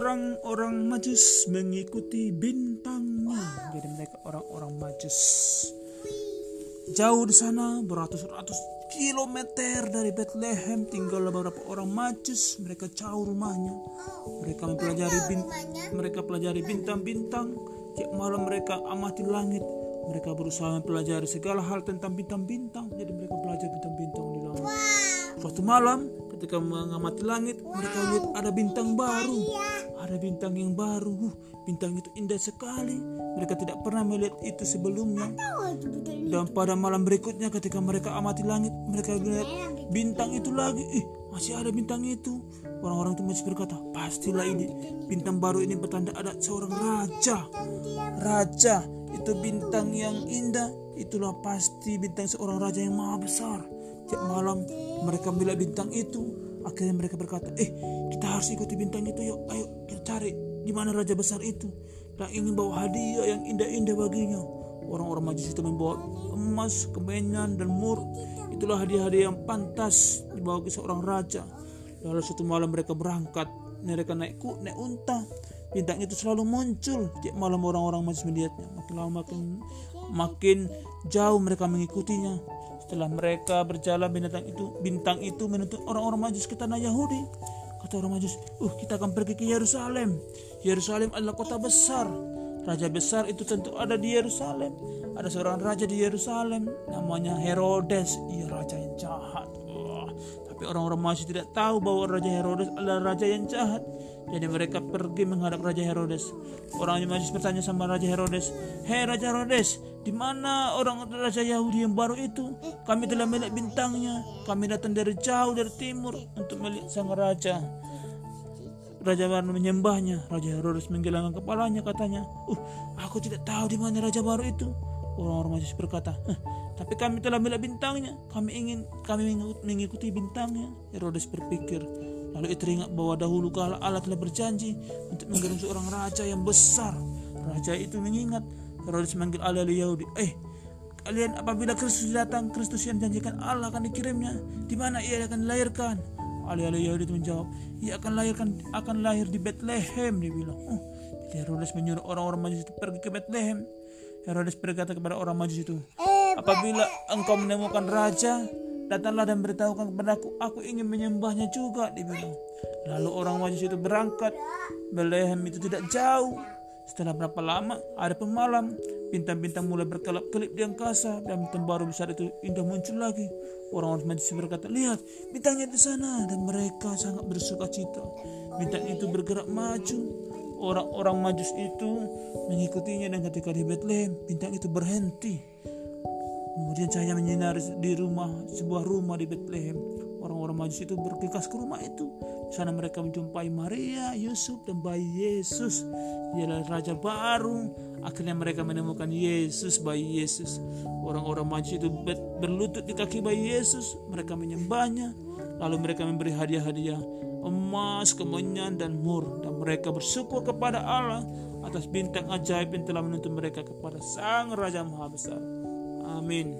orang-orang Majus mengikuti bintangnya. Jadi mereka orang-orang Majus. Jauh di sana beratus-ratus kilometer dari Bethlehem tinggal beberapa orang Majus. Mereka jauh rumahnya. Mereka mempelajari bin, mereka pelajari bintang-bintang. Tiap malam mereka amati langit. Mereka berusaha mempelajari segala hal tentang bintang-bintang. Jadi mereka belajar bintang-bintang di langit. Suatu malam ketika mengamati langit mereka lihat ada bintang baru ada bintang yang baru. Bintang itu indah sekali. Mereka tidak pernah melihat itu sebelumnya. Dan pada malam berikutnya ketika mereka amati langit mereka lihat bintang itu lagi. Ih masih ada bintang itu. Orang-orang itu masih berkata pastilah ini bintang baru ini bertanda ada seorang raja. Raja itu bintang yang indah. Itulah pasti bintang seorang raja yang maha besar. Tiap malam mereka melihat bintang itu. Akhirnya mereka berkata, eh kita harus ikuti bintang itu. Yuk. Ayo cari di mana raja besar itu. Dan ingin bawa hadiah yang indah-indah baginya. Orang-orang majus itu membawa emas, kemenyan, dan mur. Itulah hadiah-hadiah yang pantas dibawa ke seorang raja. Lalu suatu malam mereka berangkat. Mereka naik ku, naik unta. Bintang itu selalu muncul. Tiap malam orang-orang majus melihatnya. Makin lama makin, makin jauh mereka mengikutinya. Setelah mereka berjalan bintang itu bintang itu menuntut orang-orang Majus ke tanah Yahudi. Kata orang Majus, "Uh, kita akan pergi ke Yerusalem. Yerusalem adalah kota besar. Raja besar itu tentu ada di Yerusalem. Ada seorang raja di Yerusalem namanya Herodes. Ia raja yang jahat. Wah, tapi orang-orang Majus tidak tahu bahwa Raja Herodes adalah raja yang jahat. Jadi mereka pergi menghadap Raja Herodes. Orang Majus bertanya sama Raja Herodes, Hei Raja Herodes, di mana orang Raja Yahudi yang baru itu? Kami telah melihat bintangnya. Kami datang dari jauh dari timur untuk melihat sang raja. Raja baru menyembahnya. Raja Herodes menggelangkan kepalanya katanya, Uh, aku tidak tahu di mana Raja baru itu. Orang-orang Majus berkata, tapi kami telah melihat bintangnya. Kami ingin kami mengikuti bintangnya. Herodes berpikir, Lalu ia teringat bahwa dahulu kala Allah telah berjanji untuk mengirim seorang raja yang besar. Raja itu mengingat Herodes memanggil Allah Yahudi. Eh, kalian apabila Kristus datang, Kristus yang janjikan Allah akan dikirimnya. Di mana ia akan dilahirkan? Alih-alih Yahudi itu menjawab, ia akan lahirkan akan lahir di Bethlehem. Dia bilang, oh, Herodes menyuruh orang-orang Majus itu pergi ke Bethlehem. Herodes berkata kepada orang Majus itu, apabila engkau menemukan raja, Datanglah dan beritahukan kepadaku, aku ingin menyembahnya juga, dibilang. Lalu orang Majus itu berangkat. Belehem itu tidak jauh. Setelah berapa lama, ada pemalam, bintang-bintang mulai berkelap-kelip di angkasa dan bintang baru besar itu indah muncul lagi. Orang-orang Majus berkata, lihat, bintangnya di sana dan mereka sangat bersuka cita. Bintang itu bergerak maju. Orang-orang Majus itu mengikutinya dan ketika di Bethlehem, bintang itu berhenti. Kemudian cahaya menyinari di rumah sebuah rumah di Bethlehem. Orang-orang Majus itu bergegas ke rumah itu. Di sana mereka menjumpai Maria, Yusuf dan bayi Yesus. Dia adalah raja baru. Akhirnya mereka menemukan Yesus, bayi Yesus. Orang-orang Majus itu berlutut di kaki bayi Yesus. Mereka menyembahnya. Lalu mereka memberi hadiah-hadiah emas, kemenyan, dan mur. Dan mereka bersyukur kepada Allah atas bintang ajaib yang telah menuntun mereka kepada Sang Raja Maha Besar. Amin.